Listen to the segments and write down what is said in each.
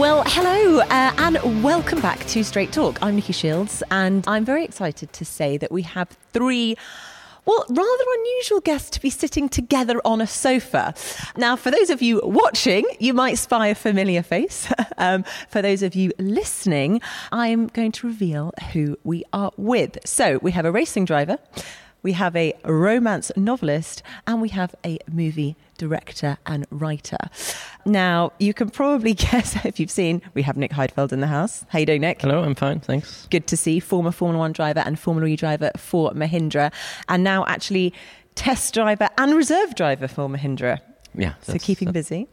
Well, hello uh, and welcome back to Straight Talk. I'm Nikki Shields, and I'm very excited to say that we have three. Well, rather unusual guests to be sitting together on a sofa. Now, for those of you watching, you might spy a familiar face. um, for those of you listening, I'm going to reveal who we are with. So, we have a racing driver, we have a romance novelist, and we have a movie director and writer. Now, you can probably guess if you've seen, we have Nick Heidfeld in the house. How you doing, Nick? Hello, I'm fine, thanks. Good to see. Former Formula One driver and Formula E driver for Mahindra, and now actually test driver and reserve driver for Mahindra. Yeah. So keeping busy.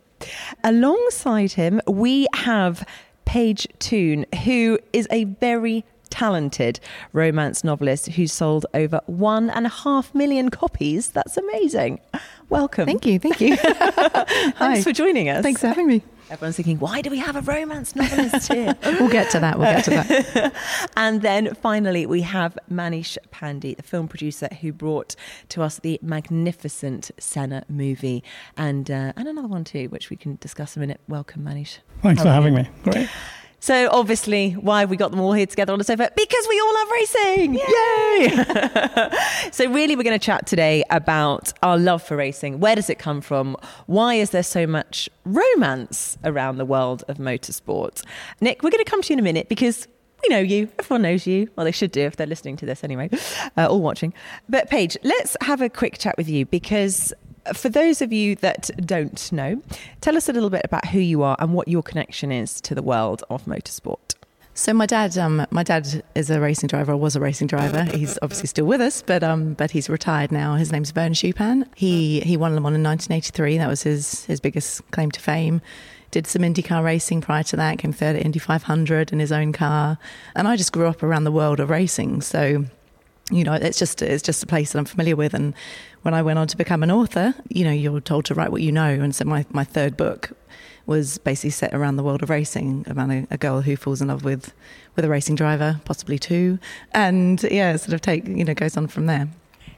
Alongside him, we have Paige Toon, who is a very talented romance novelist who's sold over one and a half million copies. That's amazing. Welcome. Thank you. Thank you. Thanks for joining us. Thanks for having me. Everyone's thinking, why do we have a romance novelist here? We'll get to that. We'll get to that. and then finally, we have Manish Pandey, the film producer who brought to us the magnificent Senna movie and, uh, and another one too, which we can discuss in a minute. Welcome, Manish. Thanks How for having you? me. Great. So obviously, why have we got them all here together on the sofa? Because we all love racing! Yay! so really, we're going to chat today about our love for racing. Where does it come from? Why is there so much romance around the world of motorsport? Nick, we're going to come to you in a minute because we know you. Everyone knows you. Well, they should do if they're listening to this anyway, uh, or watching. But Paige, let's have a quick chat with you because for those of you that don't know, tell us a little bit about who you are and what your connection is to the world of motorsport. So my dad, um, my dad is a racing driver. Was a racing driver. He's obviously still with us, but um, but he's retired now. His name's Vern Schuppan. He he won Le Mans in 1983. That was his his biggest claim to fame. Did some IndyCar racing prior to that. Came third at Indy 500 in his own car. And I just grew up around the world of racing. So you know, it's just it's just a place that I'm familiar with. And when I went on to become an author, you know, you're told to write what you know. And so my, my third book was basically set around the world of racing, about a, a girl who falls in love with with a racing driver, possibly two, and yeah, sort of take you know goes on from there.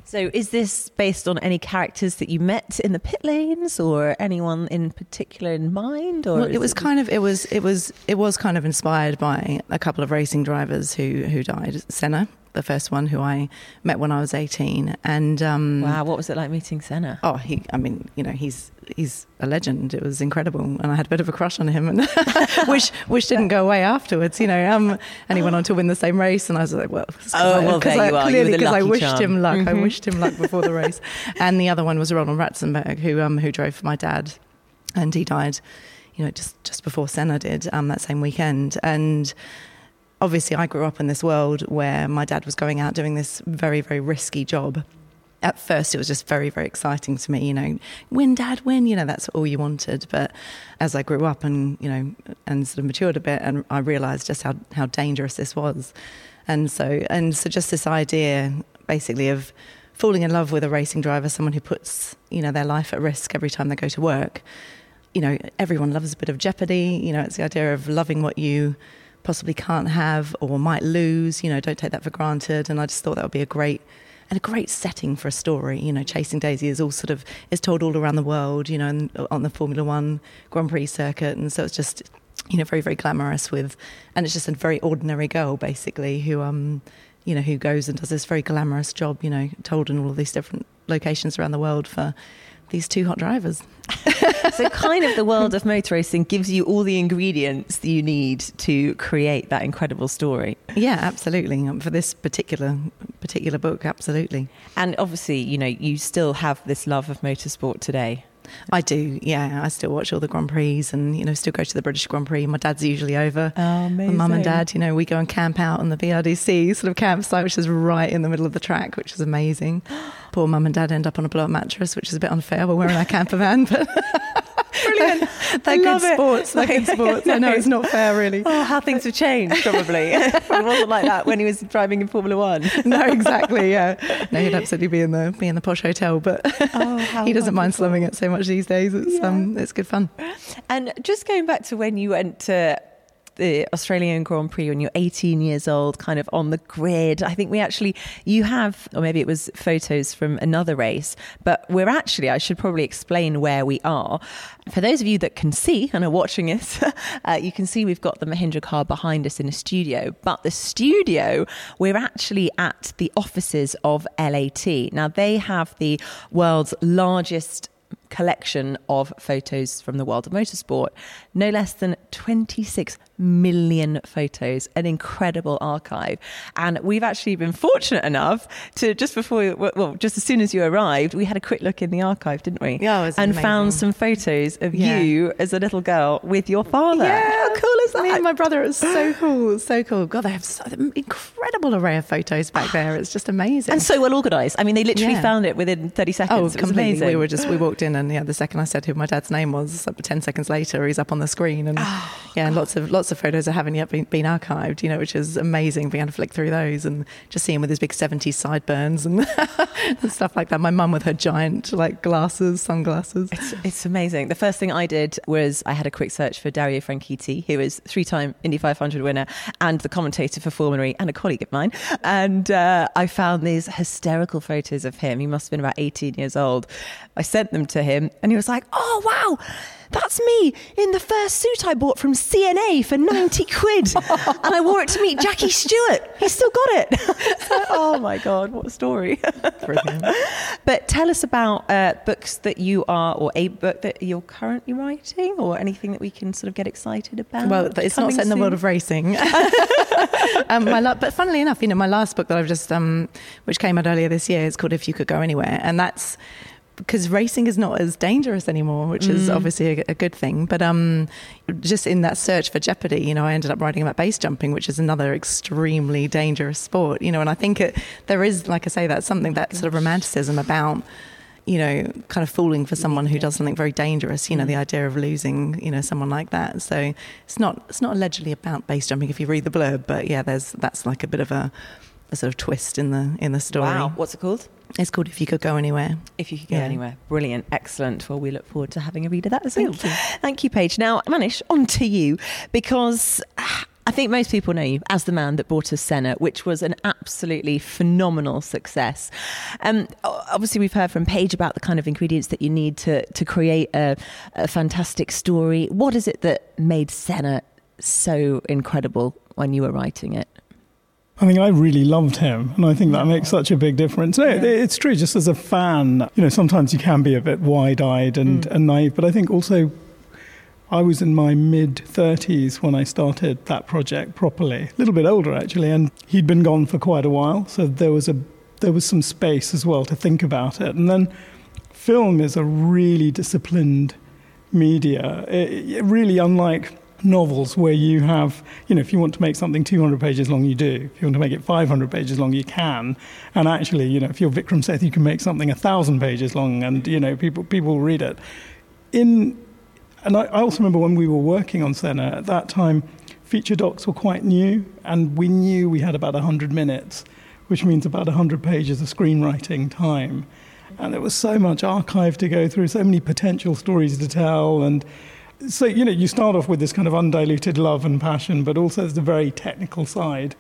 So, is this based on any characters that you met in the pit lanes, or anyone in particular in mind? Or Well, it was kind of it was it was it was kind of inspired by a couple of racing drivers who who died. Senna, the first one who I met when I was eighteen, and um, Wow, what was it like meeting Senna? Oh, he. I mean, you know, he's he's a legend. It was incredible, and I had a bit of a crush on him, and which which didn't go away afterwards. You know, um, and he went on to win the same race, and I was like, well, Oh, I, well, there I, you are. Clearly, because I wished charm. him luck. I Mhm. wished him luck before the race. And the other one was Roland Ratzenberger, who um who drove for my dad, and he died, you know, just just before Senna did um that same weekend, and obviously I grew up in this world where my dad was going out doing this very, very risky job. At first, it was just very, very exciting to me, you know, win, dad, win, you know, that's all you wanted. But as I grew up and, you know, and sort of matured a bit, and I realized just how, how dangerous this was. And so, and so just this idea basically of falling in love with a racing driver, someone who puts, you know, their life at risk every time they go to work. You know, everyone loves a bit of jeopardy. You know, it's the idea of loving what you possibly can't have or might lose. You know, don't take that for granted. And I just thought that would be a great and a great setting for a story. You know, Chasing Daisy is all sort of is told all around the world. You know, and on the Formula One Grand Prix circuit, and so it's just you know very very glamorous with, and it's just a very ordinary girl basically who um you know who goes and does this very glamorous job. You know, told in all of these different locations around the world for these two hot drivers. so, kind of the world of motor racing gives you all the ingredients that you need to create that incredible story. Yeah, absolutely. Um, For this particular particular book, absolutely. And obviously, you know, you still have this love of motorsport today. I do, yeah. I still watch all the Grand Prix and, you know, still go to the British Grand Prix. My dad's usually over. Oh, My mum and dad, you know, we go and camp out on the BRDC sort of campsite, which is right in the middle of the track, which is amazing. Poor mum and dad end up on a blow up mattress, which is a bit unfair. We're wearing our camper van, but Brilliant. they're I good it. sports. They're good sports. I know it's not fair, really. Oh, how things have changed, probably. it wasn't like that when he was driving in Formula One. No, exactly. Yeah, no, he'd absolutely be in the be in the posh hotel, but Oh, he doesn't mind slumming it so much these days. It's Yeah. um, it's good fun. And just going back to when you went to the Australian Grand Prix when you're 18 years old, kind of on the grid. I think we actually, you have, or maybe it was photos from another race, but we're actually, I should probably explain where we are. For those of you that can see and are watching us, uh, you can see we've got the Mahindra car behind us in a studio, but the studio, we're actually at the offices of LAT. Now, they have the world's largest collection of photos from the world of motorsport. No less than 26 million photos, an incredible archive. And we've actually been fortunate enough to just before, well, just as soon as you arrived, we had a quick look in the archive, didn't we? Yeah, and amazing. found some photos of yeah. you as a little girl with your father. Yeah, how cool is that? Me and my brother, it's so cool, so cool. God, they have so incredible array of photos back there. It's just amazing and so well organised. I mean, they literally yeah. found it within 30 seconds. Oh, completely. We were just we walked in and yeah, the second I said who my dad's name was, 10 seconds later, he's up on the screen and oh, yeah, and lots of lots of photos I haven't yet been, been, archived. You know, which is amazing being able to flick through those and just see him with his big 70s sideburns and, and stuff like that. My mum with her giant like glasses, sunglasses. It's, it's amazing. The first thing I did was I had a quick search for Dario Franchitti, who is three-time Indy 500 winner and the commentator for Formula E and a colleague of mine, and uh, I found these hysterical photos of him. He must have been about 18 years old. I sent them to him, and he was like, "Oh wow." That's me in the first suit I bought from C&A for 90 quid. and I wore it to meet Jackie Stewart. He's still got it. so, oh my God, what a story. but tell us about uh, books that you are, or a book that you're currently writing, or anything that we can sort of get excited about. Well, it's not set in the world of racing. um, my la- but funnily enough, you know, my last book that I've just, um, which came out earlier this year, is called If You Could Go Anywhere. And that's because racing is not as dangerous anymore, which mm. is obviously a, a, good thing. But um, just in that search for jeopardy, you know, I ended up writing about base jumping, which is another extremely dangerous sport. You know, and I think it, there is, like I say, that's something that sort of romanticism about you know, kind of falling for someone who does something very dangerous. You know, the mm. idea of losing, you know, someone like that. So it's not it's not allegedly about base jumping if you read the blurb, but yeah, there's that's like a bit of a, a sort of twist in the in the story. Wow, what's it called? It's called If You Could Go Anywhere. If You Could Go yeah. Anywhere. Brilliant. Excellent. Well, we look forward to having a read of that as well. Thank you. Thank you, Paige. Now, Manish, on to you because. I think most people know you as the man that bought us Senna, which was an absolutely phenomenal success. Um, obviously, we've heard from Paige about the kind of ingredients that you need to, to create a, a fantastic story. What is it that made Senna so incredible when you were writing it? I think I really loved him, and I think that makes such a big difference. No, yeah. it's true. Just as a fan, you know, sometimes you can be a bit wide-eyed and, mm. and naive, but I think also I was in my mid 30s when I started that project properly, a little bit older actually, and he'd been gone for quite a while, so there was a there was some space as well to think about it. And then film is a really disciplined media, it, it really unlike novels where you have, you know, if you want to make something 200 pages long, you do. If you want to make it 500 pages long, you can. And actually, you know, if you're Vikram Seth, you can make something 1,000 pages long and, you know, people, people will read it. In, and I, I also remember when we were working on Senna, at that time, feature docs were quite new, and we knew we had about 100 minutes, which means about 100 pages of screenwriting time. And there was so much archive to go through, so many potential stories to tell, and so you know you start off with this kind of undiluted love and passion, but also there's a very technical side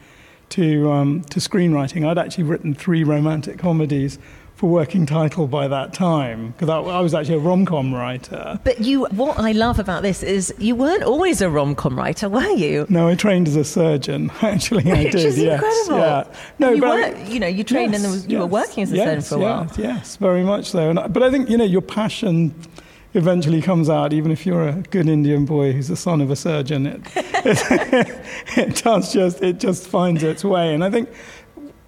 to um, to screenwriting. I'd actually written three romantic comedies for working title by that time because I, I, was actually a rom com writer. But you, what I love about this is you weren't always a rom com writer, were you? No, I trained as a surgeon. Actually, I Which did. Is yes, incredible. yeah. No, you but were, you know, you trained yes, and was, you yes, were working as a yes, surgeon for a while. Yes, yes, very much so. And, but I think you know your passion eventually comes out, even if you're a good Indian boy who's the son of a surgeon, it, it, it, does just, it just finds its way. And I think,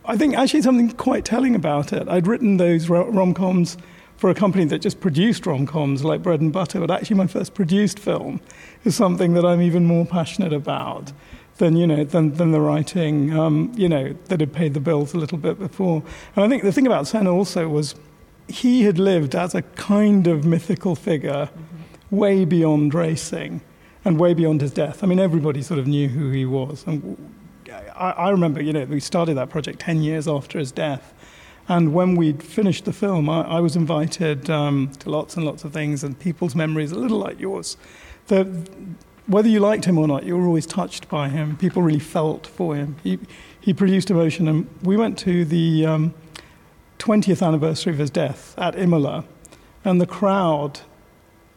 I think actually something quite telling about it. I'd written those rom coms for a company that just produced rom coms like Bread and Butter, but actually my first produced film is something that I'm even more passionate about than you know than, than the writing um, you know that had paid the bills a little bit before. And I think the thing about Senna also was he had lived as a kind of mythical figure mm-hmm. way beyond racing and way beyond his death. I mean, everybody sort of knew who he was. And I, I remember, you know, we started that project 10 years after his death. And when we'd finished the film, I, I was invited um, to lots and lots of things, and people's memories, a little like yours. The, whether you liked him or not, you were always touched by him. People really felt for him. He, he produced emotion. And we went to the um, 20th anniversary of his death at Imola, and the crowd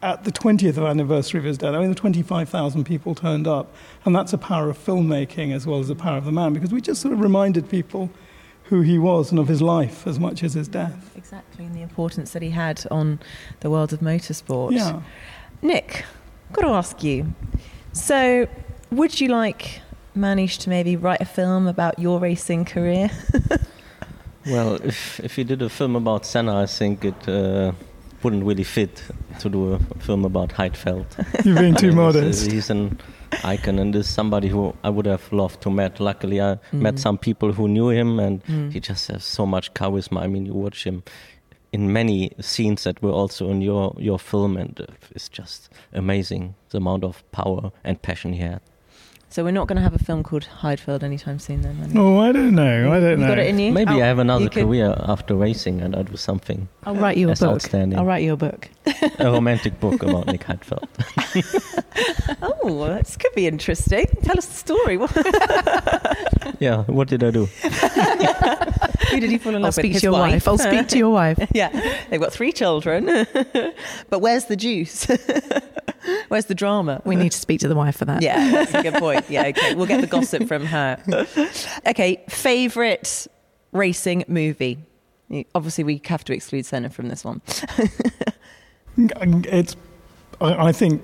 at the 20th anniversary of his death, I mean, the 25,000 people turned up. And that's a power of filmmaking as well as the power of the man, because we just sort of reminded people who he was and of his life as much as his death. Exactly, and the importance that he had on the world of motorsport. Yeah. Nick, I've got to ask you. So, would you like Manish to maybe write a film about your racing career? Well, if if you did a film about Senna, I think it uh, wouldn't really fit to do a film about Heidfeld. You've been too mean, he's- modest. He's an icon and is somebody who I would have loved to met. Luckily, I Mm. met some people who knew him, and Mm. he just has so much charisma. I mean, you watch him in many scenes that were also in your your film, and uh, it's just amazing the amount of power and passion he had. So we're not going to have a film called Heidfeld anytime soon, then. Manish? Oh, I don't know. I don't you know. got it in you. Maybe Oh, I have another you could- career after racing, and I do something I'll write you a book. outstanding. I'll write you a book. a romantic book about Nick Heidfeld. Oh, this could be interesting. Tell us the story. Yeah, what did I do? Who did he fall in I'll love with? speak His to your wife. I'll speak to your wife. yeah, they've got three children. but where's the juice? where's the drama? We need to speak to the wife for that. Yeah, that's a good point. Yeah, okay. We'll get the gossip from her. Okay, favorite racing movie? Obviously, we have to exclude Senna from this one. It's, I, I think,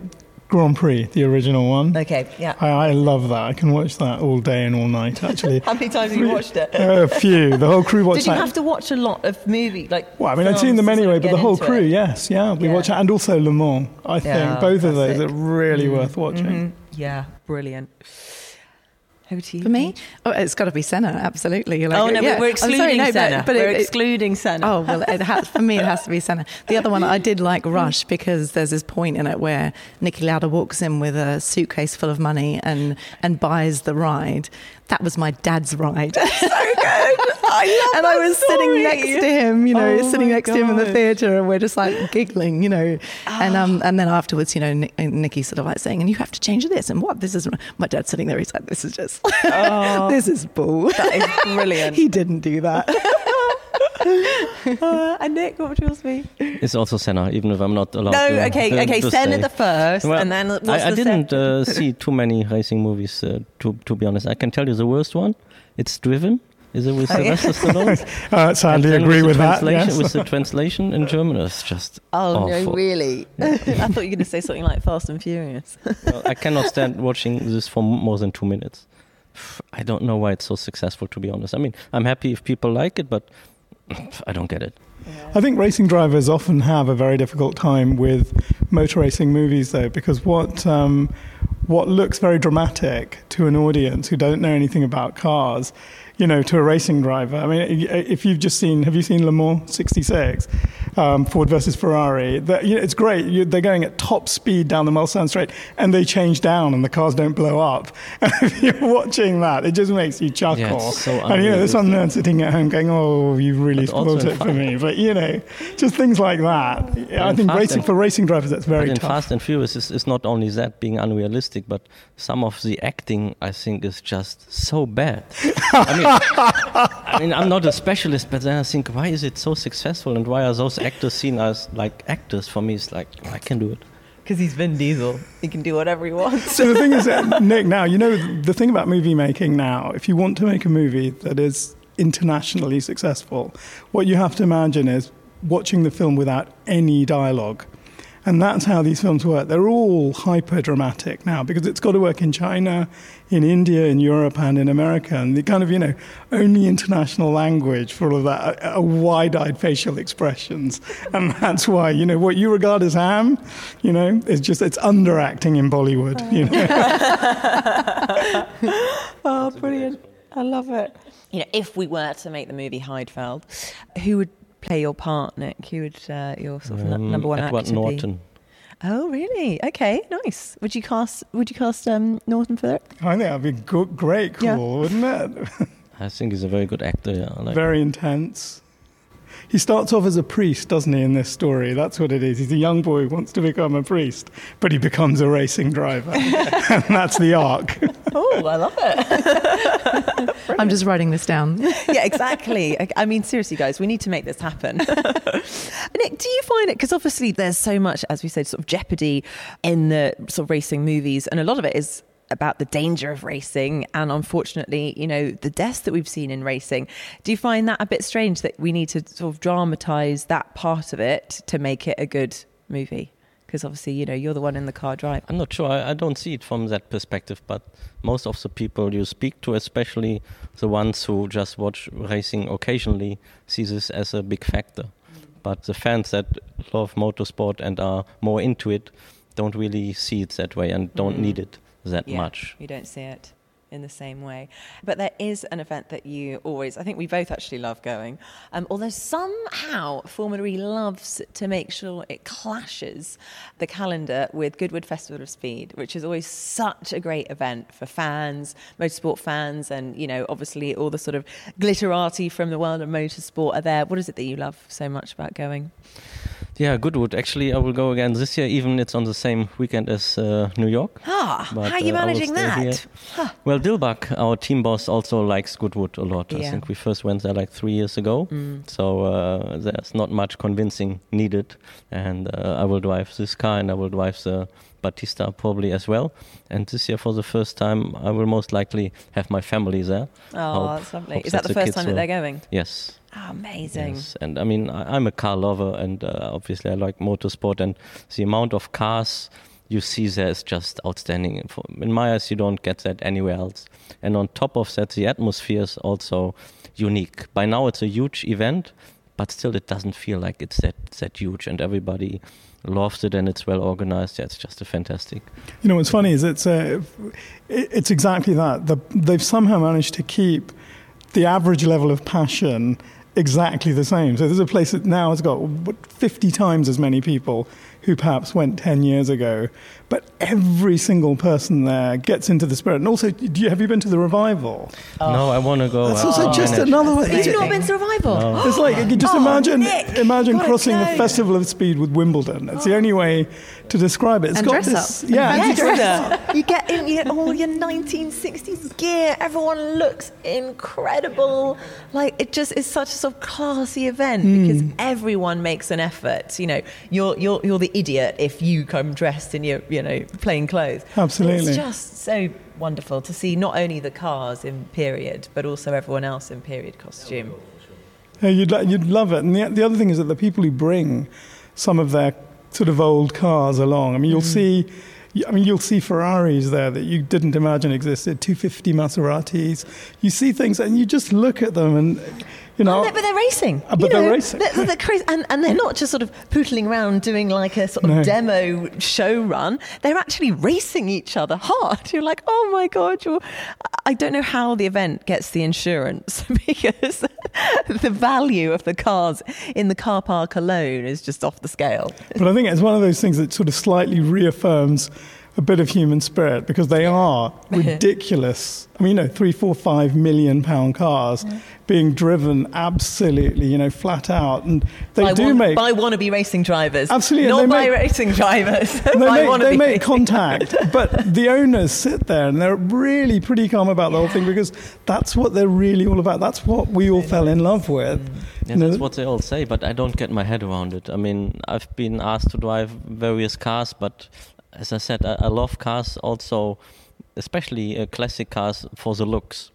Grand Prix, the original one. Okay, yeah. I, I love that. I can watch that all day and all night, actually. How many times have you watched it? a few. The whole crew watched Did you that. have to watch a lot of movie like? well, I mean, I'd seen them to sort of anyway, but the whole crew, it? yes, yeah, we Yeah. watch it, and also Le Mans. I think Yeah, both of those are really Mm, worth watching. mhm. Yeah, brilliant. Over to you. For me, oh, it's got to be Senna. Absolutely. You're like, oh no, yeah. but we're I'm sorry, excluding no, but- Senna. but we're it- it- excluding Senna. Oh well, it has, for me it has to be Senna. The other one I did like Rush because there's this point in it where Niki Lauda walks in with a suitcase full of money and and buys the ride. That was my dad's ride. so good. I love and that I was sitting next to him, you know, Oh sitting my next to him in the theatre, and we're just like giggling, you know. And Ah. um, and then afterwards, you know, Nick, Nicky sort of like saying, "And you have to change this." And what? This is my dad's sitting there. He's like, "This is just, Oh, this is bull." that is brilliant. he didn't do that. Uh, and Nick, what would yours be? It's also Senna, even if I'm not allowed No, to. okay, to- okay. to Senna stay. the first, Well, and then what's I, I didn't uh, see too many racing movies, uh, to, to be honest. I can tell you the worst one. It's Driven. Is it with Oh, yeah. Sylvester Stallone? Uh, sadly, And agree with that. Yes. With the translation in German, it's just Oh no, awful. really? I thought you were going to say something like Fast and Furious. Well, I cannot stand watching this for more than two minutes. I don't know why it's so successful, to be honest. I mean, I'm happy if people like it, but I don't get it. I think racing drivers often have a very difficult time with motor racing movies, though, because what um, what looks very dramatic to an audience who don't know anything about cars, you know, to a racing driver. I mean, if you've just seen, have you seen Le Mans '66, um, Ford versus Ferrari? That, you know, it's great. You, they're going at top speed down the Mulsanne Straight, and they change down, and the cars don't blow up. And if you're watching that, it just makes you chuckle. Yeah, it's so and you know, there's some nerd sitting at home going, "Oh, you've really But spoiled it for me." But you know, just things like that. Yeah, I think racing for racing drivers that's very but in tough. Fast and Furious, it's, it's not only that being unrealistic, but some of the acting I think is just so bad. I mean, I mean, I'm not a specialist, but then I think, why is it so successful, and why are those actors seen as like actors? For me, it's like I can do it. Because he's Vin Diesel. He can do whatever he wants. So the thing is, uh, Nick, now you know the thing about movie making. Now, if you want to make a movie that is internationally successful, what you have to imagine is watching the film without any dialogue. And that's how these films work. They're all hyper dramatic now because it's got to work in China, in India, in Europe, and in America. And the kind of, you know, only international language for all of that uh, uh, are, are wide eyed facial expressions. And that's why, you know, what you regard as ham, you know, is just, it's underacting in Bollywood, you know. oh, brilliant. I love it. You know, if we were to make the movie Heidfeld, who would play your part, Nick? Who would uh, your sort of nu- Um, number one Edward actor Norton. be? Oh, really? Okay, nice. Would you cast? Would you cast um, Norton for it? I think that'd be go- great, cool, Yeah. wouldn't it? I think he's a very good actor. Yeah, like, Very intense. he starts off as a priest, doesn't he, in this story? That's what it is. He's a young boy who wants to become a priest, but he becomes a racing driver. and that's the arc. Oh, I love it. I'm just writing this down. yeah, exactly. I- mean, seriously, guys, we need to make this happen. Nick, do you find it? Because obviously, there's so much, as we said, sort of jeopardy in the sort of racing movies, and a lot of it is about the danger of racing and unfortunately you know the deaths that we've seen in racing do you find that a bit strange that we need to sort of dramatize that part of it to make it a good movie because obviously you know you're the one in the car driving I'm not sure. I, I don't see it from that perspective, but most of the people you speak to, especially the ones who just watch racing occasionally, see this as a big factor. But the fans that love motorsport and are more into it don't really see it that way and don't Mm. need it that Yeah, much. You don't see it in the same way. But there is an event that you always, I think we both actually love going. Um, although somehow Formula E loves to make sure it clashes the calendar with Goodwood Festival of Speed, which is always such a great event for fans, motorsport fans, and, you know, obviously all the sort of glitterati from the world of motorsport are there. What is it that you love so much about going? Yeah, Goodwood. Actually, I will go again this year, even it's on the same weekend as uh, New York. Ah, But, how are you uh, managing that? Well, Dilbagh, our team boss, also likes Goodwood a lot. I think we first went there like three years ago. Mm. So uh, there's not much convincing needed. And uh, I will drive this car and I will drive the Battista probably as well. And this year, for the first time, I will most likely have my family there. Oh, Hope- that's lovely. Is that that the the first time that they're going? Yes. Oh, amazing. Yes. And I mean, I, I'm a car lover, and uh, obviously I like motorsport, and the amount of cars you see there is just outstanding. For- In my eyes, you don't get that anywhere else. And on top of that, the atmosphere is also unique. By now, it's a huge event, but still, it doesn't feel like it's that that huge, and everybody loves it, and it's well organized. Yeah, it's just a fantastic. You know what's funny is it's uh, it's exactly that. The, they've somehow managed to keep the average level of passion exactly the same. So there's a place that now has got 50 times as many people who perhaps went 10 years ago, but every single person there gets into the spirit. And also, do you, have you been to the revival? No, I want to go. That's also can't just another way. Have you Amazing. not been to Revival? No. It's like you just Oh, imagine Nick, imagine gotta crossing the. Festival of Speed with Wimbledon. It's the only way to describe it. It's And got dress this, up. yeah, Yes. you dress you get in, you get all your 1960s gear. Everyone looks incredible. Like it just is such a sort of classy event Hmm. because everyone makes an effort. You know, you're you're you're the idiot if you come dressed in your you know plain clothes. Absolutely. it's just so wonderful to see not only the cars in period but also everyone else in period costume. Yeah, you'd, lo- you'd love it. And the, the other thing is that the people who bring some of their sort of old cars along, I mean, you'll mm. see. I mean, you'll see Ferraris there that you didn't imagine existed, 250 Maseratis. You see things and you just look at them and, you know. No, but they're racing. Uh, but You they're racing. They're, they're crazy. And, and they're not just sort of pootling around doing like a sort of No. demo show run. They're actually racing each other hard. You're like, oh my God. You're... I don't know how the event gets the insurance because the value of the cars in the car park alone is just off the scale. But I think it's one of those things that sort of slightly reaffirms a bit of human spirit because they are ridiculous. I mean, you know, three, four, five million pound cars being driven absolutely, you know, flat out, and they by do wan- make by wannabe racing drivers. Absolutely, and Not they by make- racing drivers. they by make, they make contact, but the owners sit there and they're really pretty calm about the whole thing because that's what they're really all about. That's what we all fell in love with. Yeah, You that's what they all say, but I don't get my head around it. I mean, I've been asked to drive various cars, but as I said, I, I love cars also, especially uh, classic cars for the looks.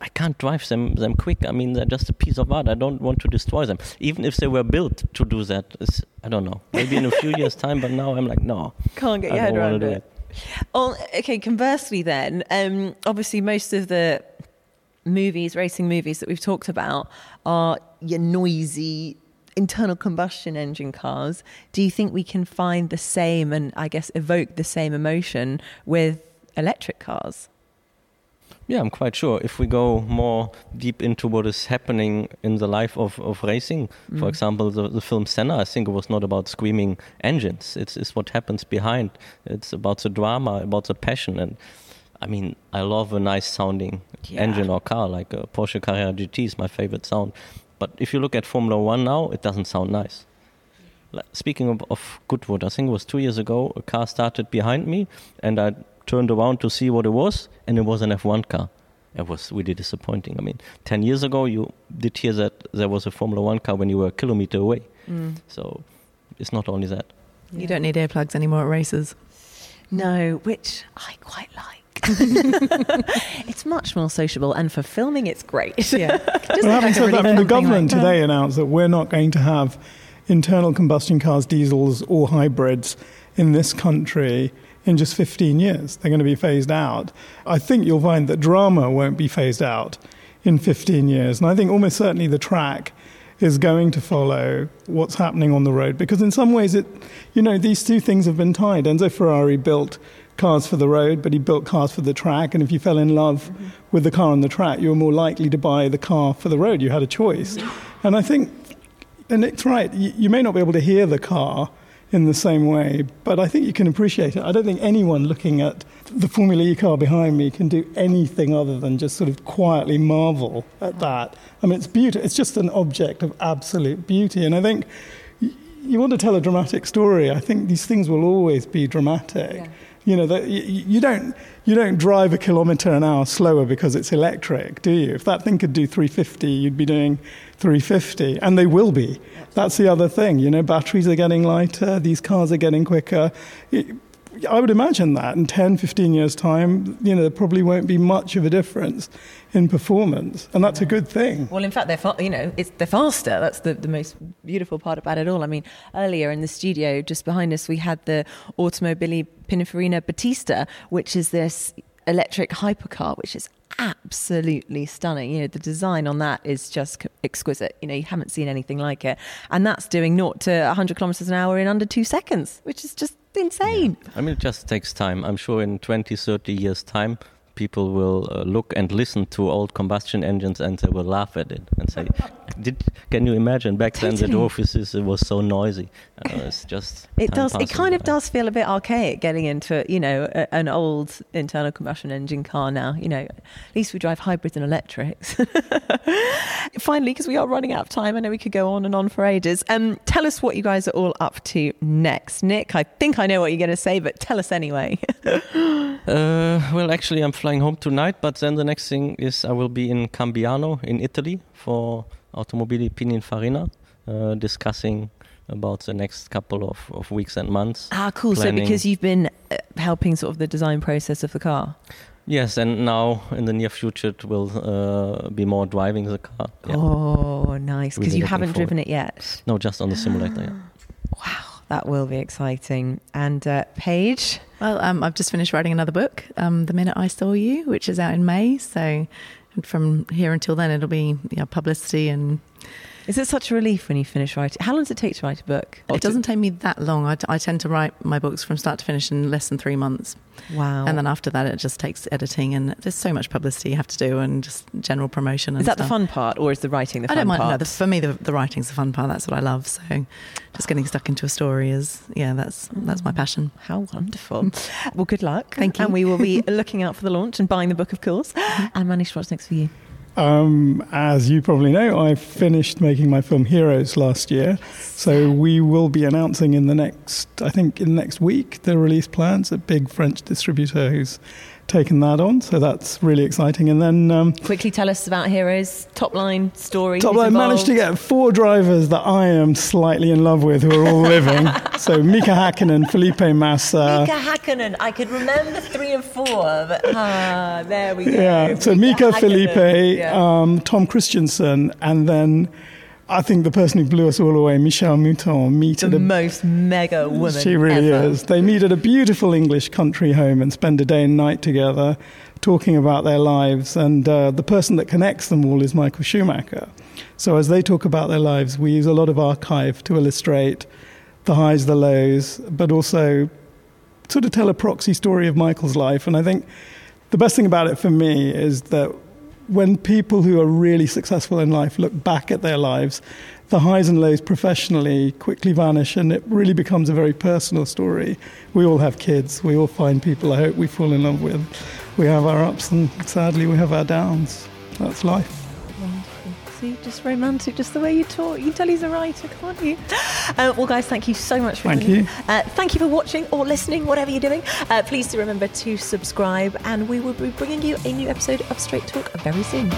I can't drive them them quick. I mean, they're just a piece of art. I don't want to destroy them, even if they were built to do that. It's, I don't know. Maybe in a few years' time, but now I'm like, no, Can't get your head around it. Oh, okay. Conversely, then, um, obviously, most of the movies, racing movies that we've talked about, are your noisy internal combustion engine cars. Do you think we can find the same and, I guess, evoke the same emotion with electric cars? Yeah, I'm quite sure. If we go more deep into what is happening in the life of, of racing, for mm-hmm. example, the, the film Senna, I think it was not about screaming engines. It's, it's what happens behind. It's about the drama, about the passion. And I mean, I love a nice sounding Yeah. engine or car, like a Porsche Carrera GT is my favorite sound. But if you look at Formula One now, it doesn't sound nice. Speaking of, of Goodwood, I think it was two years ago, a car started behind me, and I turned around to see what it was, and it was an F1 car. It was really disappointing. I mean, 10 years ago, you did hear that there was a Formula One car when you were a kilometer away. Mm. So it's not only that. You don't need earplugs anymore at races. No, which I quite like. it's much more sociable, and for filming, it's great. Yeah. Just Well, having said really that, I mean, the government like- today announced that we're not going to have internal combustion cars, diesels, or hybrids in this country in just 15 years. They're going to be phased out. I think you'll find that drama won't be phased out in 15 years. And I think almost certainly the track is going to follow what's happening on the road because in some ways it you know these two things have been tied enzo ferrari built cars for the road but he built cars for the track and if you fell in love with the car on the track you were more likely to buy the car for the road you had a choice and i think and Nick's right. You, you may not be able to hear the car in the same way, but I think you can appreciate it. I don't think anyone looking at the Formula E car behind me can do anything other than just sort of quietly marvel at that. I mean, it's beautiful. It's just an object of absolute beauty. And I think you want to tell a dramatic story. I think these things will always be dramatic. You know, you, you don't you don't drive a kilometre an hour slower because it's electric, do you? If that thing could do 350, you'd be doing 350, and they will be. That's the other thing. You know, batteries are getting lighter, these cars are getting quicker. It- I would imagine that in 10, 15 years' time, you know, there probably won't be much of a difference in performance, and that's a good thing. Well, in fact, they're fa- you know it's they're faster. That's the, the most beautiful part about it all. I mean, earlier in the studio, just behind us, we had the Automobili Pininfarina Battista, which is this electric hypercar, which is absolutely stunning. You know, the design on that is just exquisite. You know, you haven't seen anything like it, and that's doing naught to 100 kilometers an hour in under two seconds, which is just insane. I mean, it just takes time. I'm sure in 20, 30 years' time, people will uh, look and listen to old combustion engines and they will laugh at it and say, Did, Can you imagine back then the Totally. offices it was so noisy? Uh, it's just. It does. It passing kind of does feel a bit archaic getting into you know a, an old internal combustion engine car now. You know, at least we drive hybrids and electrics. Finally, because we are running out of time, I know we could go on and on for ages. Um, tell us what you guys are all up to next, Nick. I think I know what you're going to say, but tell us anyway. Uh, well, actually, I'm flying home tonight, but then the next thing is I will be in Cambiano in Italy for Automobili Pininfarina, uh, discussing about the next couple of, of weeks and months. ah, cool. So because you've been uh, helping sort of the design process of the car. Yes, and now in the near future it will uh, be more driving the car. Yeah. Oh, nice. Because Really you haven't driven it yet. No, just on the simulator. Yeah. Wow, that will be exciting. And uh, Paige. Well, um, I've just finished writing another book, um, The Minute I Saw You, which is out in May. So from here until then, it'll be you know, publicity and Is it such a relief when you finish writing? How long does it take to write a book? it doesn't take me that long. I, I tend to write my books from start to finish in less than three months. Wow. And then after that, it just takes editing and there's so much publicity you have to do and just general promotion. And is that the fun part, or is the writing the fun part? I don't mind. part? No, the, for me, the, the writing's the fun part. That's what I love. So, just getting stuck into a story is, yeah, that's that's my mm. passion. How wonderful. well, good luck. Thank you. And we will be looking out for the launch and buying the book, of course. Mm-hmm. And Manish, what's next for you? Um, as you probably know, I finished making my film Heroes last year. So we will be announcing in the next, I think, in the next week, the release plans. A big French distributor who's taken that on. So that's really exciting. And then um, Quickly tell us about Heroes, top line story. Top Line managed to get four drivers that I am slightly in love with who are all living. so Mika Hakkinen, Felipe Massa. Mika Hakkinen. I could remember three and four, but ah, there we go. Yeah, so Mika, Hakkinen. Felipe, Yeah. um, Tom Kristensen, and then I think the person who blew us all away, Michèle Mouton, meet the a most mega woman. She really ever. is. They meet at a beautiful English country home and spend a day and night together talking about their lives. And uh, the person that connects them all is Michael Schumacher. So as they talk about their lives, we use a lot of archive to illustrate the highs, the lows, but also sort of tell a proxy story of Michael's life. And I think the best thing about it for me is that when people who are really successful in life look back at their lives, the highs and lows professionally quickly vanish and it really becomes a very personal story. We all have kids, we all find people I hope we fall in love with. We have our ups and sadly we have our downs. That's life. See, just romantic, just the way you talk. You can tell he's a writer, can't you? Uh, well, guys, thank you so much for Thank you. Uh, thank you for watching or listening, whatever you're doing. Uh, please do remember to subscribe, and we will be bringing you a new episode of Straight Talk very soon.